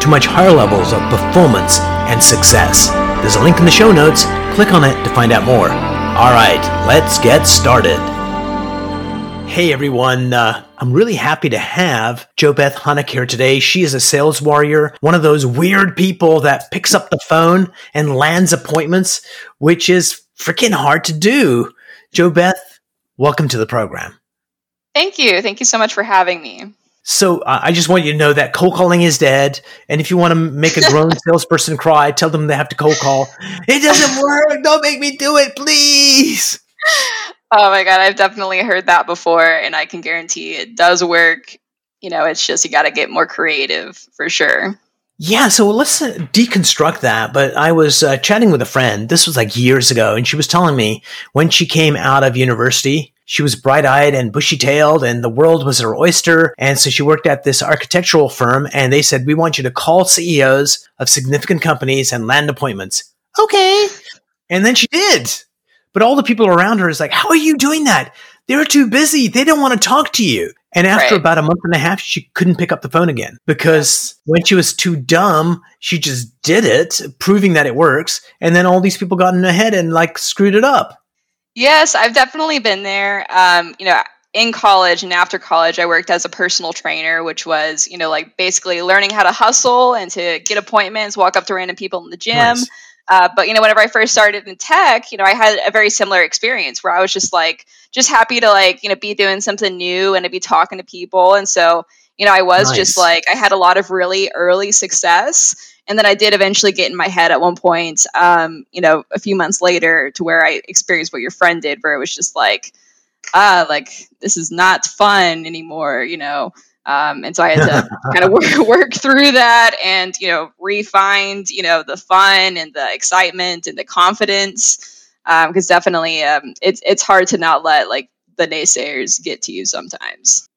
to much higher levels of performance and success. There's a link in the show notes. Click on it to find out more. All right, let's get started. Hey everyone, uh, I'm really happy to have JoBeth Hunnick here today. She is a sales warrior, one of those weird people that picks up the phone and lands appointments, which is freaking hard to do. JoBeth, welcome to the program. Thank you. Thank you so much for having me. So uh, I just want you to know that cold calling is dead. And if you want to make a grown salesperson cry, tell them they have to cold call. It doesn't work. Don't make me do it, please. Oh my god, I've definitely heard that before, and I can guarantee it does work. You know, it's just you got to get more creative for sure. Yeah, so let's uh, deconstruct that. But I was uh, chatting with a friend. This was like years ago, and she was telling me when she came out of university, she was bright eyed and bushy tailed, and the world was her oyster. And so she worked at this architectural firm, and they said, We want you to call CEOs of significant companies and land appointments. Okay. And then she did. But all the people around her is like, How are you doing that? They're too busy. They don't want to talk to you. And after right. about a month and a half, she couldn't pick up the phone again because when she was too dumb, she just did it, proving that it works. And then all these people got in ahead and like screwed it up. Yes, I've definitely been there. Um, you know, in college and after college, I worked as a personal trainer, which was, you know, like basically learning how to hustle and to get appointments, walk up to random people in the gym. Nice. Uh, but you know, whenever I first started in tech, you know, I had a very similar experience where I was just like, just happy to like, you know, be doing something new and to be talking to people. And so, you know, I was nice. just like, I had a lot of really early success. And then I did eventually get in my head at one point, um, you know, a few months later to where I experienced what your friend did, where it was just like, ah, like this is not fun anymore, you know. Um, and so I had to kind of work, work through that and, you know, refine, you know, the fun and the excitement and the confidence. Because um, definitely um, it's, it's hard to not let like the naysayers get to you sometimes.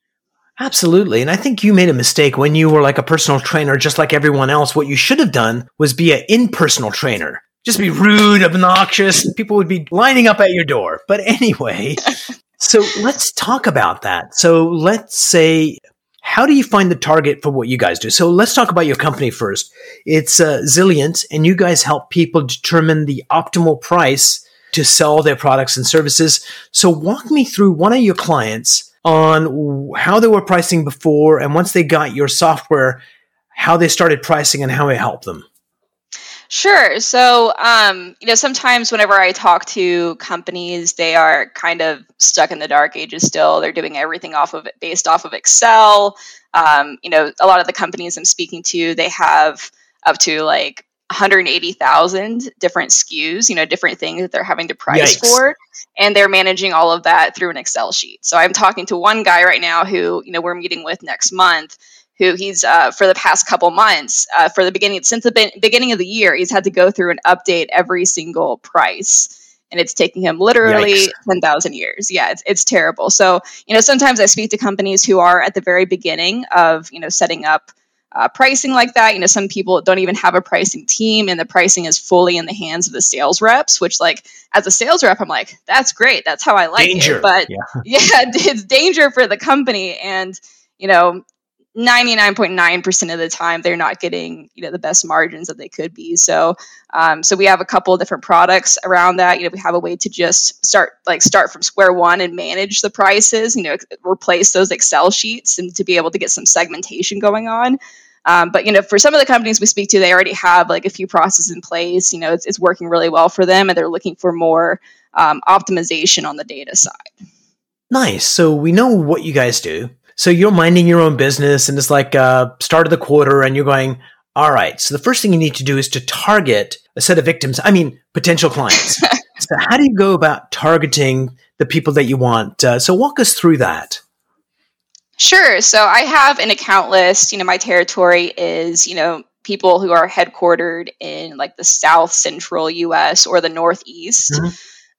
Absolutely. And I think you made a mistake when you were like a personal trainer, just like everyone else. What you should have done was be an in-personal trainer. Just be rude, obnoxious. People would be lining up at your door. But anyway, so let's talk about that. So let's say how do you find the target for what you guys do? So let's talk about your company first. It's uh, Zilliant, and you guys help people determine the optimal price to sell their products and services. So walk me through one of your clients on how they were pricing before, and once they got your software, how they started pricing and how it helped them. Sure. So, um, you know, sometimes whenever I talk to companies, they are kind of stuck in the dark ages still. They're doing everything off of based off of Excel. Um, you know, a lot of the companies I'm speaking to, they have up to like 180,000 different SKUs, you know, different things that they're having to price Yikes. for. And they're managing all of that through an Excel sheet. So I'm talking to one guy right now who, you know, we're meeting with next month who he's uh, for the past couple months, uh, for the beginning since the be- beginning of the year, he's had to go through and update every single price, and it's taking him literally Yikes. ten thousand years. Yeah, it's it's terrible. So you know, sometimes I speak to companies who are at the very beginning of you know setting up. Uh, pricing like that, you know, some people don't even have a pricing team, and the pricing is fully in the hands of the sales reps. Which, like, as a sales rep, I'm like, that's great, that's how I like danger. it. But yeah. yeah, it's danger for the company, and you know, 99.9% of the time they're not getting you know the best margins that they could be. So um, so we have a couple of different products around that. You know we have a way to just start like start from square one and manage the prices you know replace those excel sheets and to be able to get some segmentation going on. Um, but you know for some of the companies we speak to they already have like a few processes in place. You know it's, it's working really well for them and they're looking for more um, optimization on the data side. Nice. So we know what you guys do so you're minding your own business and it's like uh, start of the quarter and you're going, all right. So the first thing you need to do is to target a set of victims. I mean, potential clients. so how do you go about targeting the people that you want? Uh, so walk us through that. Sure. So I have an account list. You know, my territory is, you know, people who are headquartered in like the South Central US or the Northeast. Mm-hmm.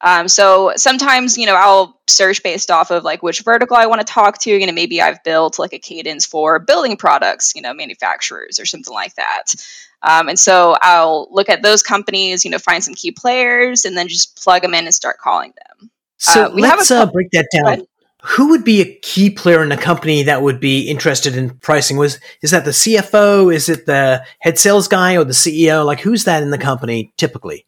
Um, so sometimes, you know, I'll search based off of like which vertical I want to talk to. You know, maybe I've built like a cadence for building products, you know, manufacturers or something like that. Um, and so I'll look at those companies, you know, find some key players, and then just plug them in and start calling them. So uh, we let's have a, uh, break that down. Who would be a key player in a company that would be interested in pricing? Was is that the CFO? Is it the head sales guy or the CEO? Like who's that in the company typically?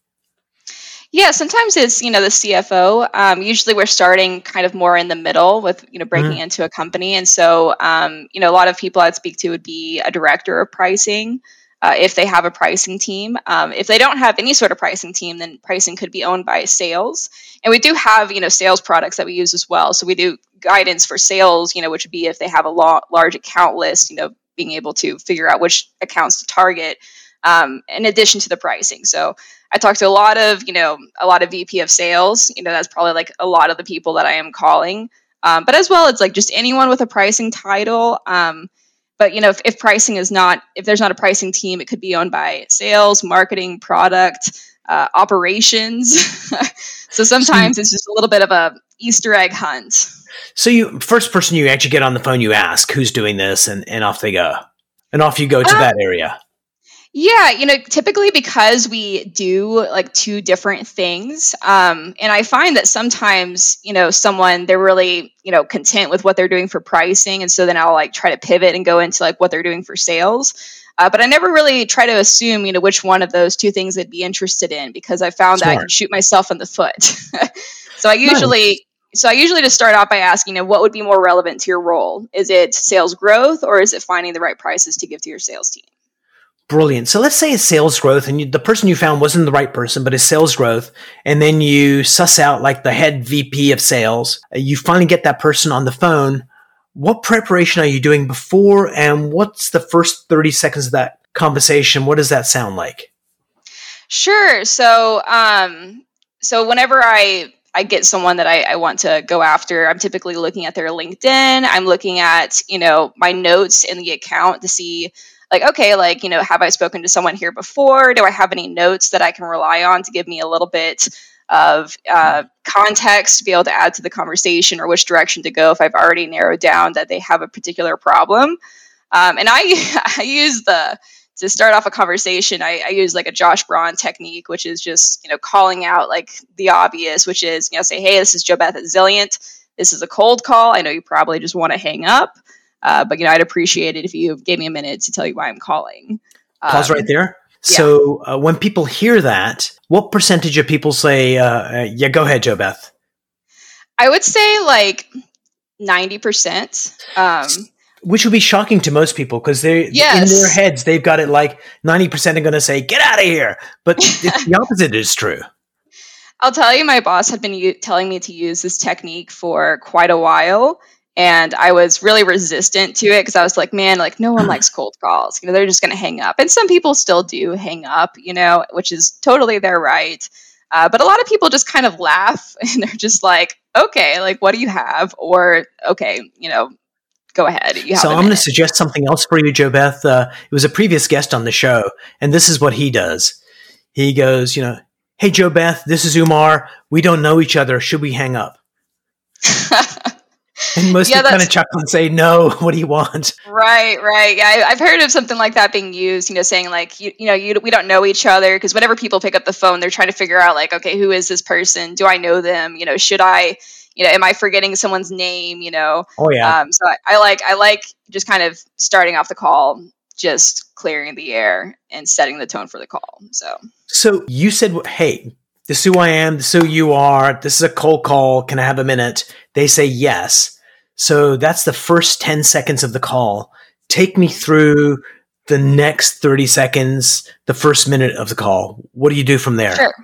Yeah, sometimes it's you know the CFO. Um, usually we're starting kind of more in the middle with you know breaking mm-hmm. into a company, and so um, you know a lot of people I'd speak to would be a director of pricing uh, if they have a pricing team. Um, if they don't have any sort of pricing team, then pricing could be owned by sales. And we do have, you know, sales products that we use as well. So we do guidance for sales, you know, which would be if they have a lo- large account list, you know, being able to figure out which accounts to target. Um, in addition to the pricing. So I talked to a lot of, you know, a lot of VP of sales. You know, that's probably like a lot of the people that I am calling. Um, but as well, it's like just anyone with a pricing title. Um, but you know if, if pricing is not if there's not a pricing team it could be owned by sales marketing product uh, operations so sometimes it's just a little bit of a easter egg hunt so you first person you actually get on the phone you ask who's doing this and, and off they go and off you go to uh, that area yeah, you know, typically because we do like two different things, um, and I find that sometimes, you know, someone they're really, you know, content with what they're doing for pricing, and so then I'll like try to pivot and go into like what they're doing for sales. Uh, but I never really try to assume, you know, which one of those two things they'd be interested in because I found Smart. that I can shoot myself in the foot. so I usually. Nice. So I usually just start out by asking, you know, what would be more relevant to your role? Is it sales growth or is it finding the right prices to give to your sales team? Brilliant. So let's say it's sales growth and you, the person you found wasn't the right person, but it's sales growth. And then you suss out like the head VP of sales. You finally get that person on the phone. What preparation are you doing before? And what's the first 30 seconds of that conversation? What does that sound like? Sure. So, um, so whenever I I get someone that I, I, want to go after, I'm typically looking at their LinkedIn. I'm looking at, you know, my notes in the account to see like okay like you know have i spoken to someone here before? Do i have any notes that i can rely on to give me a little bit of uh, context to be able to add to the conversation or which direction to go if i've already narrowed down that they have a particular problem? Um, and i i use the to start off a conversation I, I use like a josh braun technique which is just you know calling out like the obvious which is you know say hey this is joe beth at zilliant. This is a cold call. I know you probably just want to hang up uh, but you know, I'd appreciate it if you gave me a minute to tell you why I'm calling. Pause um, right there. Yeah. So uh, when people hear that, what percentage of people say, uh, uh "Yeah, go ahead, Joe Beth"? I would say like ninety percent. Um, which would be shocking to most people because they yes. in their heads they've got it like 90% are going to say get out of here but the opposite is true i'll tell you my boss had been u- telling me to use this technique for quite a while and I was really resistant to it because I was like, man, like no one likes cold calls. You know, they're just going to hang up, and some people still do hang up. You know, which is totally their right. Uh, but a lot of people just kind of laugh and they're just like, okay, like what do you have? Or okay, you know, go ahead. so I'm going to suggest something else for you, Joe Beth. Uh, it was a previous guest on the show, and this is what he does. He goes, you know, hey Joe Beth, this is Umar. We don't know each other. Should we hang up? And most yeah, people kind of chuckle and say, "No, what do you want?" Right, right. Yeah, I, have heard of something like that being used. You know, saying like, you, you know, you, we don't know each other because whenever people pick up the phone, they're trying to figure out like, okay, who is this person? Do I know them? You know, should I? You know, am I forgetting someone's name? You know. Oh yeah. Um, so I, I like I like just kind of starting off the call, just clearing the air and setting the tone for the call. So. So you said, "Hey, this is who I am. This is who you are. This is a cold call. Can I have a minute?" They say yes. So that's the first 10 seconds of the call. Take me through the next 30 seconds, the first minute of the call. What do you do from there? Sure.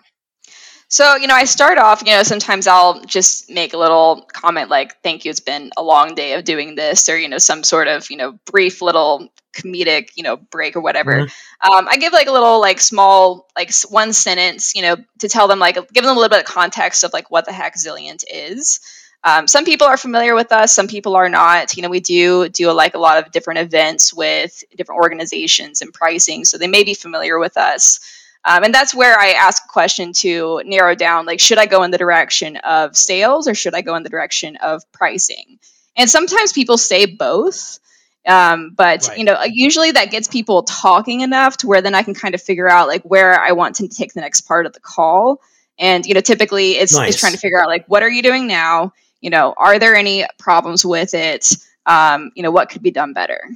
So, you know, I start off, you know, sometimes I'll just make a little comment like, thank you, it's been a long day of doing this, or, you know, some sort of, you know, brief little comedic, you know, break or whatever. Mm-hmm. Um, I give like a little, like, small, like, one sentence, you know, to tell them, like, give them a little bit of context of, like, what the heck Zilliant is. Um, some people are familiar with us, some people are not. You know, we do do like a lot of different events with different organizations and pricing, so they may be familiar with us. Um, and that's where I ask a question to narrow down like, should I go in the direction of sales or should I go in the direction of pricing? And sometimes people say both. Um, but right. you know, usually that gets people talking enough to where then I can kind of figure out like where I want to take the next part of the call. And you know, typically it's, nice. it's trying to figure out like what are you doing now? You know, are there any problems with it? Um, you know, what could be done better?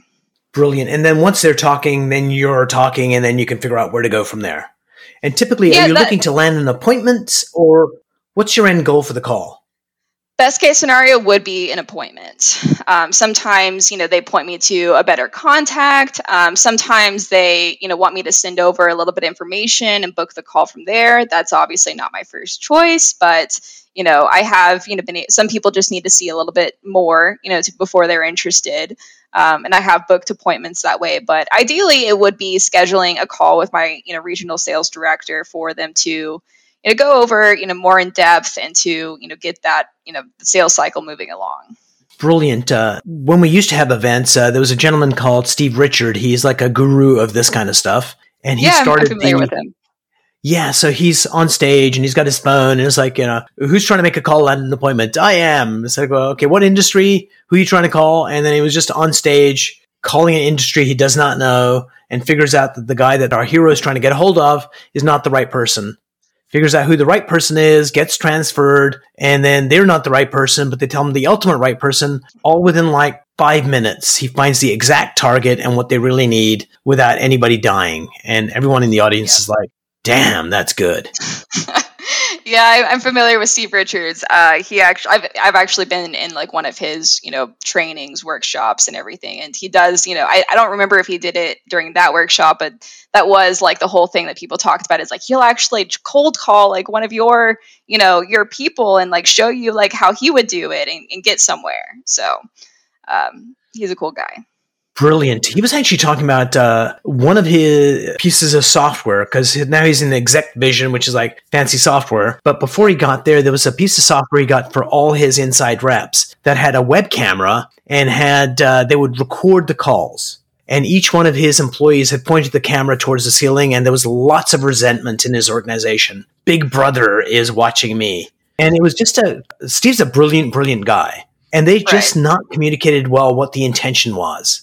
Brilliant. And then once they're talking, then you're talking, and then you can figure out where to go from there. And typically, yeah, are you that, looking to land an appointment, or what's your end goal for the call? Best case scenario would be an appointment. Um, sometimes, you know, they point me to a better contact. Um, sometimes they, you know, want me to send over a little bit of information and book the call from there. That's obviously not my first choice, but you know, I have, you know, been some people just need to see a little bit more, you know, to, before they're interested. Um, and I have booked appointments that way. But ideally, it would be scheduling a call with my, you know, regional sales director for them to you know, go over, you know, more in depth and to, you know, get that, you know, sales cycle moving along. Brilliant. Uh, when we used to have events, uh, there was a gentleman called Steve Richard. He's like a guru of this kind of stuff. And he yeah, started the, with him. Yeah, so he's on stage and he's got his phone and it's like, you know, who's trying to make a call at an appointment? I am. It's like, well, okay, what industry? Who are you trying to call? And then he was just on stage calling an industry he does not know and figures out that the guy that our hero is trying to get a hold of is not the right person figures out who the right person is, gets transferred, and then they're not the right person, but they tell him the ultimate right person all within like five minutes. He finds the exact target and what they really need without anybody dying. And everyone in the audience yeah. is like, damn, that's good. yeah, I, am familiar with Steve Richards. Uh, he actually, I've, I've actually been in like one of his, you know, trainings, workshops, and everything. And he does, you know, I, I don't remember if he did it during that workshop, but that was like the whole thing that people talked about. Is like he'll actually cold call like one of your, you know, your people and like show you like how he would do it and, and get somewhere. So um, he's a cool guy brilliant. He was actually talking about uh, one of his pieces of software because now he's in the Exec Vision, which is like fancy software. But before he got there, there was a piece of software he got for all his inside reps that had a web camera and had uh, they would record the calls. And each one of his employees had pointed the camera towards the ceiling, and there was lots of resentment in his organization. Big Brother is watching me. And it was just a Steve's a brilliant, brilliant guy. And they just not communicated well what the intention was.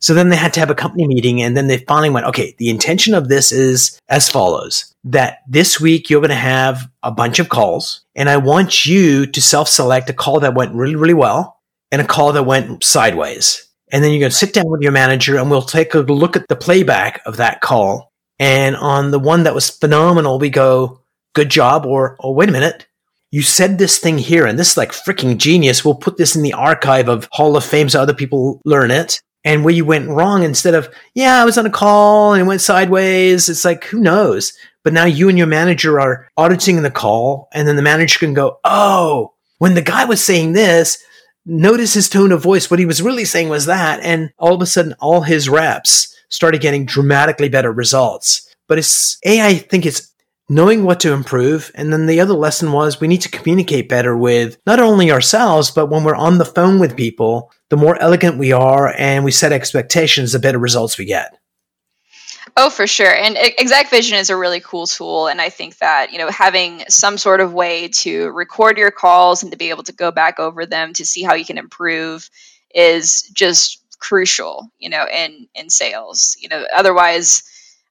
So then they had to have a company meeting and then they finally went, okay, the intention of this is as follows that this week you're going to have a bunch of calls and I want you to self select a call that went really, really well and a call that went sideways. And then you're going to sit down with your manager and we'll take a look at the playback of that call. And on the one that was phenomenal, we go, good job or, oh, wait a minute. You said this thing here and this is like freaking genius. We'll put this in the archive of Hall of Fame so other people learn it and where you went wrong instead of, yeah, I was on a call and it went sideways. It's like, who knows? But now you and your manager are auditing the call and then the manager can go, oh, when the guy was saying this, notice his tone of voice. What he was really saying was that. And all of a sudden, all his reps started getting dramatically better results. But it's, A, I think it's knowing what to improve. And then the other lesson was we need to communicate better with not only ourselves, but when we're on the phone with people, the more elegant we are and we set expectations, the better results we get. Oh, for sure. And Exec Vision is a really cool tool. And I think that, you know, having some sort of way to record your calls and to be able to go back over them to see how you can improve is just crucial, you know, in, in sales. You know, otherwise,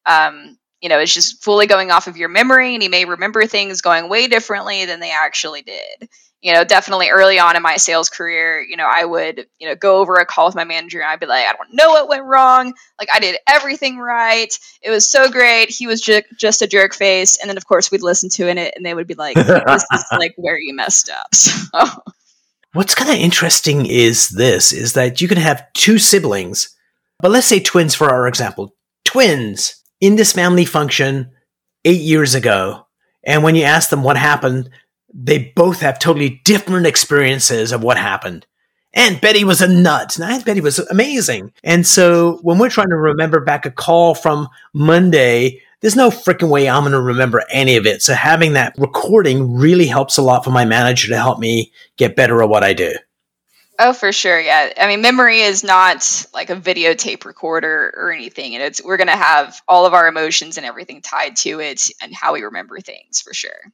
um, you know, it's just fully going off of your memory and you may remember things going way differently than they actually did you know, definitely early on in my sales career, you know, I would, you know, go over a call with my manager and I'd be like, I don't know what went wrong. Like I did everything right. It was so great. He was ju- just a jerk face. And then of course we'd listen to it and they would be like, this is like where you messed up. So. What's kind of interesting is this, is that you can have two siblings, but let's say twins for our example, twins in this family function eight years ago. And when you ask them what happened, they both have totally different experiences of what happened. Aunt Betty was a nut. And Aunt Betty was amazing. And so when we're trying to remember back a call from Monday there's no freaking way I'm going to remember any of it. So having that recording really helps a lot for my manager to help me get better at what I do. Oh, for sure. Yeah. I mean, memory is not like a videotape recorder or anything. And it's, we're going to have all of our emotions and everything tied to it and how we remember things for sure.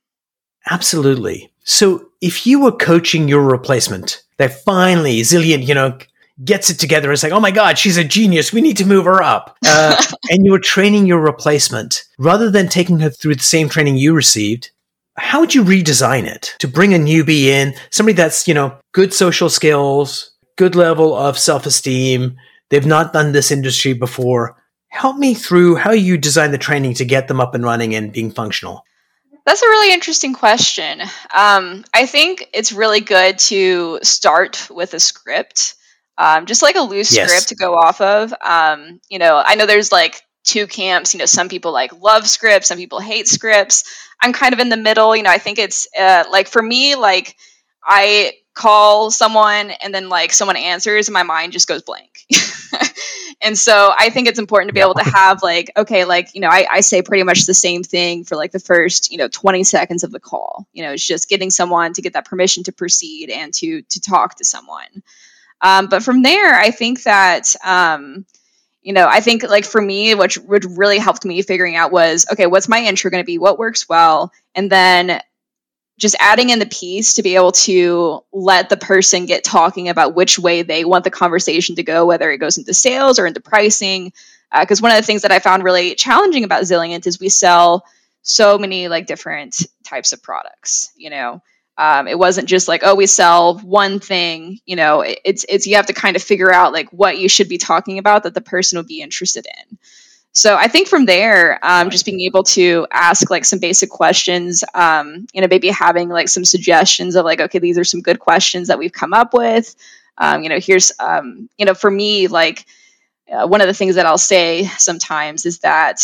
Absolutely. So if you were coaching your replacement that finally Zilliant, you know, gets it together and like, oh my God, she's a genius. We need to move her up. Uh, and you were training your replacement rather than taking her through the same training you received. How would you redesign it to bring a newbie in, somebody that's, you know, good social skills, good level of self esteem. They've not done this industry before. Help me through how you design the training to get them up and running and being functional. That's a really interesting question. Um, I think it's really good to start with a script um, just like a loose yes. script to go off of. Um, you know, I know there's like two camps. You know, some people like love scripts, some people hate scripts. I'm kind of in the middle. You know, I think it's uh, like for me, like I call someone and then like someone answers and my mind just goes blank. and so I think it's important to be able to have like, okay, like, you know, I, I say pretty much the same thing for like the first, you know, 20 seconds of the call. You know, it's just getting someone to get that permission to proceed and to to talk to someone. Um, but from there, I think that, um, you know, I think like for me, what would really helped me figuring out was, okay, what's my intro going to be? What works well? And then just adding in the piece to be able to let the person get talking about which way they want the conversation to go, whether it goes into sales or into pricing. Because uh, one of the things that I found really challenging about Zilliant is we sell so many like different types of products, you know. Um, it wasn't just like, oh, we sell one thing. You know, it, it's it's you have to kind of figure out like what you should be talking about that the person would be interested in. So I think from there, um, just being able to ask like some basic questions, um, you know, maybe having like some suggestions of like, okay, these are some good questions that we've come up with. Um, you know, here's, um, you know, for me, like uh, one of the things that I'll say sometimes is that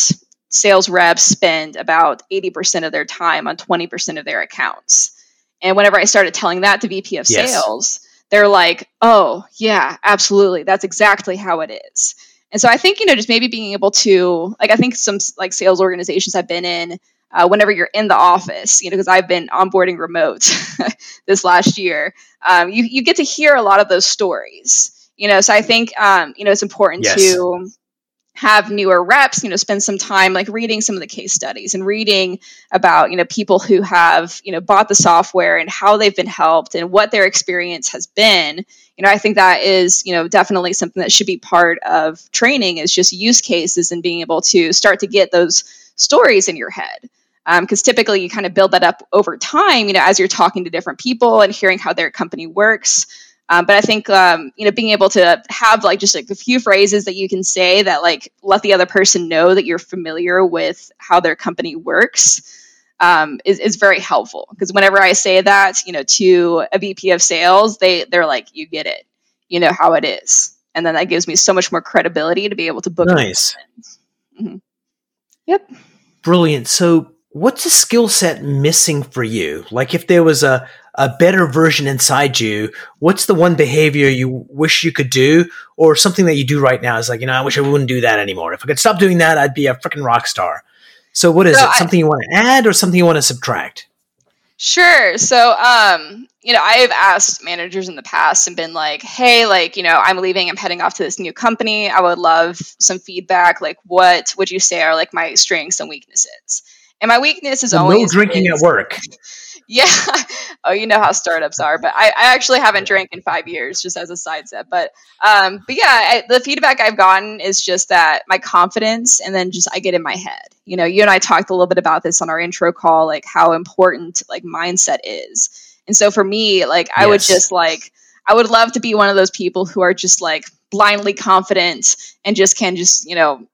sales reps spend about 80% of their time on 20% of their accounts. And whenever I started telling that to VP of yes. sales, they're like, oh, yeah, absolutely. That's exactly how it is. And so I think, you know, just maybe being able to, like, I think some like sales organizations I've been in, uh, whenever you're in the office, you know, because I've been onboarding remote this last year, um, you, you get to hear a lot of those stories, you know, so I think, um, you know, it's important yes. to, have newer reps you know spend some time like reading some of the case studies and reading about you know people who have you know bought the software and how they've been helped and what their experience has been. You know i think that is you know definitely something that should be part of training is just use cases and being able to start to get those stories in your head. Because um, typically you kind of build that up over time you know as you're talking to different people and hearing how their company works um, but I think um, you know being able to have like just like a few phrases that you can say that like let the other person know that you're familiar with how their company works um, is is very helpful because whenever I say that you know to a VP of sales, they they're like you get it, you know how it is, and then that gives me so much more credibility to be able to book. Nice. Mm-hmm. Yep. Brilliant. So what's a skill set missing for you? Like if there was a, a better version inside you, what's the one behavior you wish you could do or something that you do right now is like, you know, I wish I wouldn't do that anymore. If I could stop doing that, I'd be a freaking rock star. So what is so it? Something I, you want to add or something you want to subtract? Sure. So, um, you know, I've asked managers in the past and been like, hey, like, you know, I'm leaving, I'm heading off to this new company. I would love some feedback. Like, what would you say are like my strengths and weaknesses? And my weakness is always no drinking at work. Yeah. oh, you know how startups are, but I, I, actually haven't drank in five years, just as a side step. But, um, but yeah, I, the feedback I've gotten is just that my confidence, and then just I get in my head. You know, you and I talked a little bit about this on our intro call, like how important like mindset is. And so for me, like I yes. would just like I would love to be one of those people who are just like blindly confident and just can just you know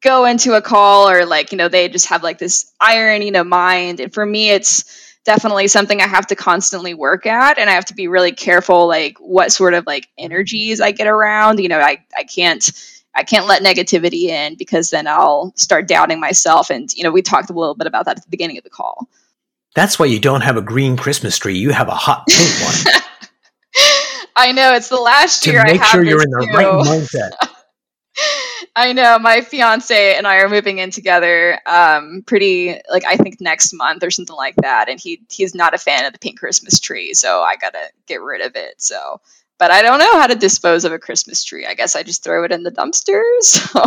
go into a call or like you know they just have like this iron you know mind and for me it's definitely something i have to constantly work at and i have to be really careful like what sort of like energies i get around you know i, I can't i can't let negativity in because then i'll start doubting myself and you know we talked a little bit about that at the beginning of the call. That's why you don't have a green christmas tree you have a hot pink one. I know it's the last to year make sure you're in the right mindset I know my fiance and I are moving in together. Um, pretty like I think next month or something like that. And he he's not a fan of the pink Christmas tree, so I gotta get rid of it. So, but I don't know how to dispose of a Christmas tree. I guess I just throw it in the dumpster. So.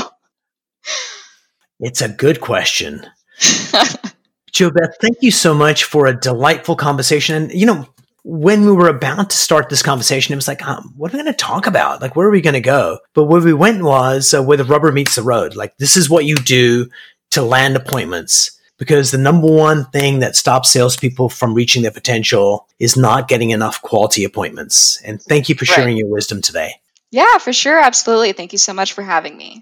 It's a good question. JoBeth, thank you so much for a delightful conversation. And you know, when we were about to start this conversation, it was like, um, what are we going to talk about? Like, where are we going to go? But where we went was uh, where the rubber meets the road. Like, this is what you do to land appointments. Because the number one thing that stops salespeople from reaching their potential is not getting enough quality appointments. And thank you for sharing right. your wisdom today. Yeah, for sure. Absolutely. Thank you so much for having me.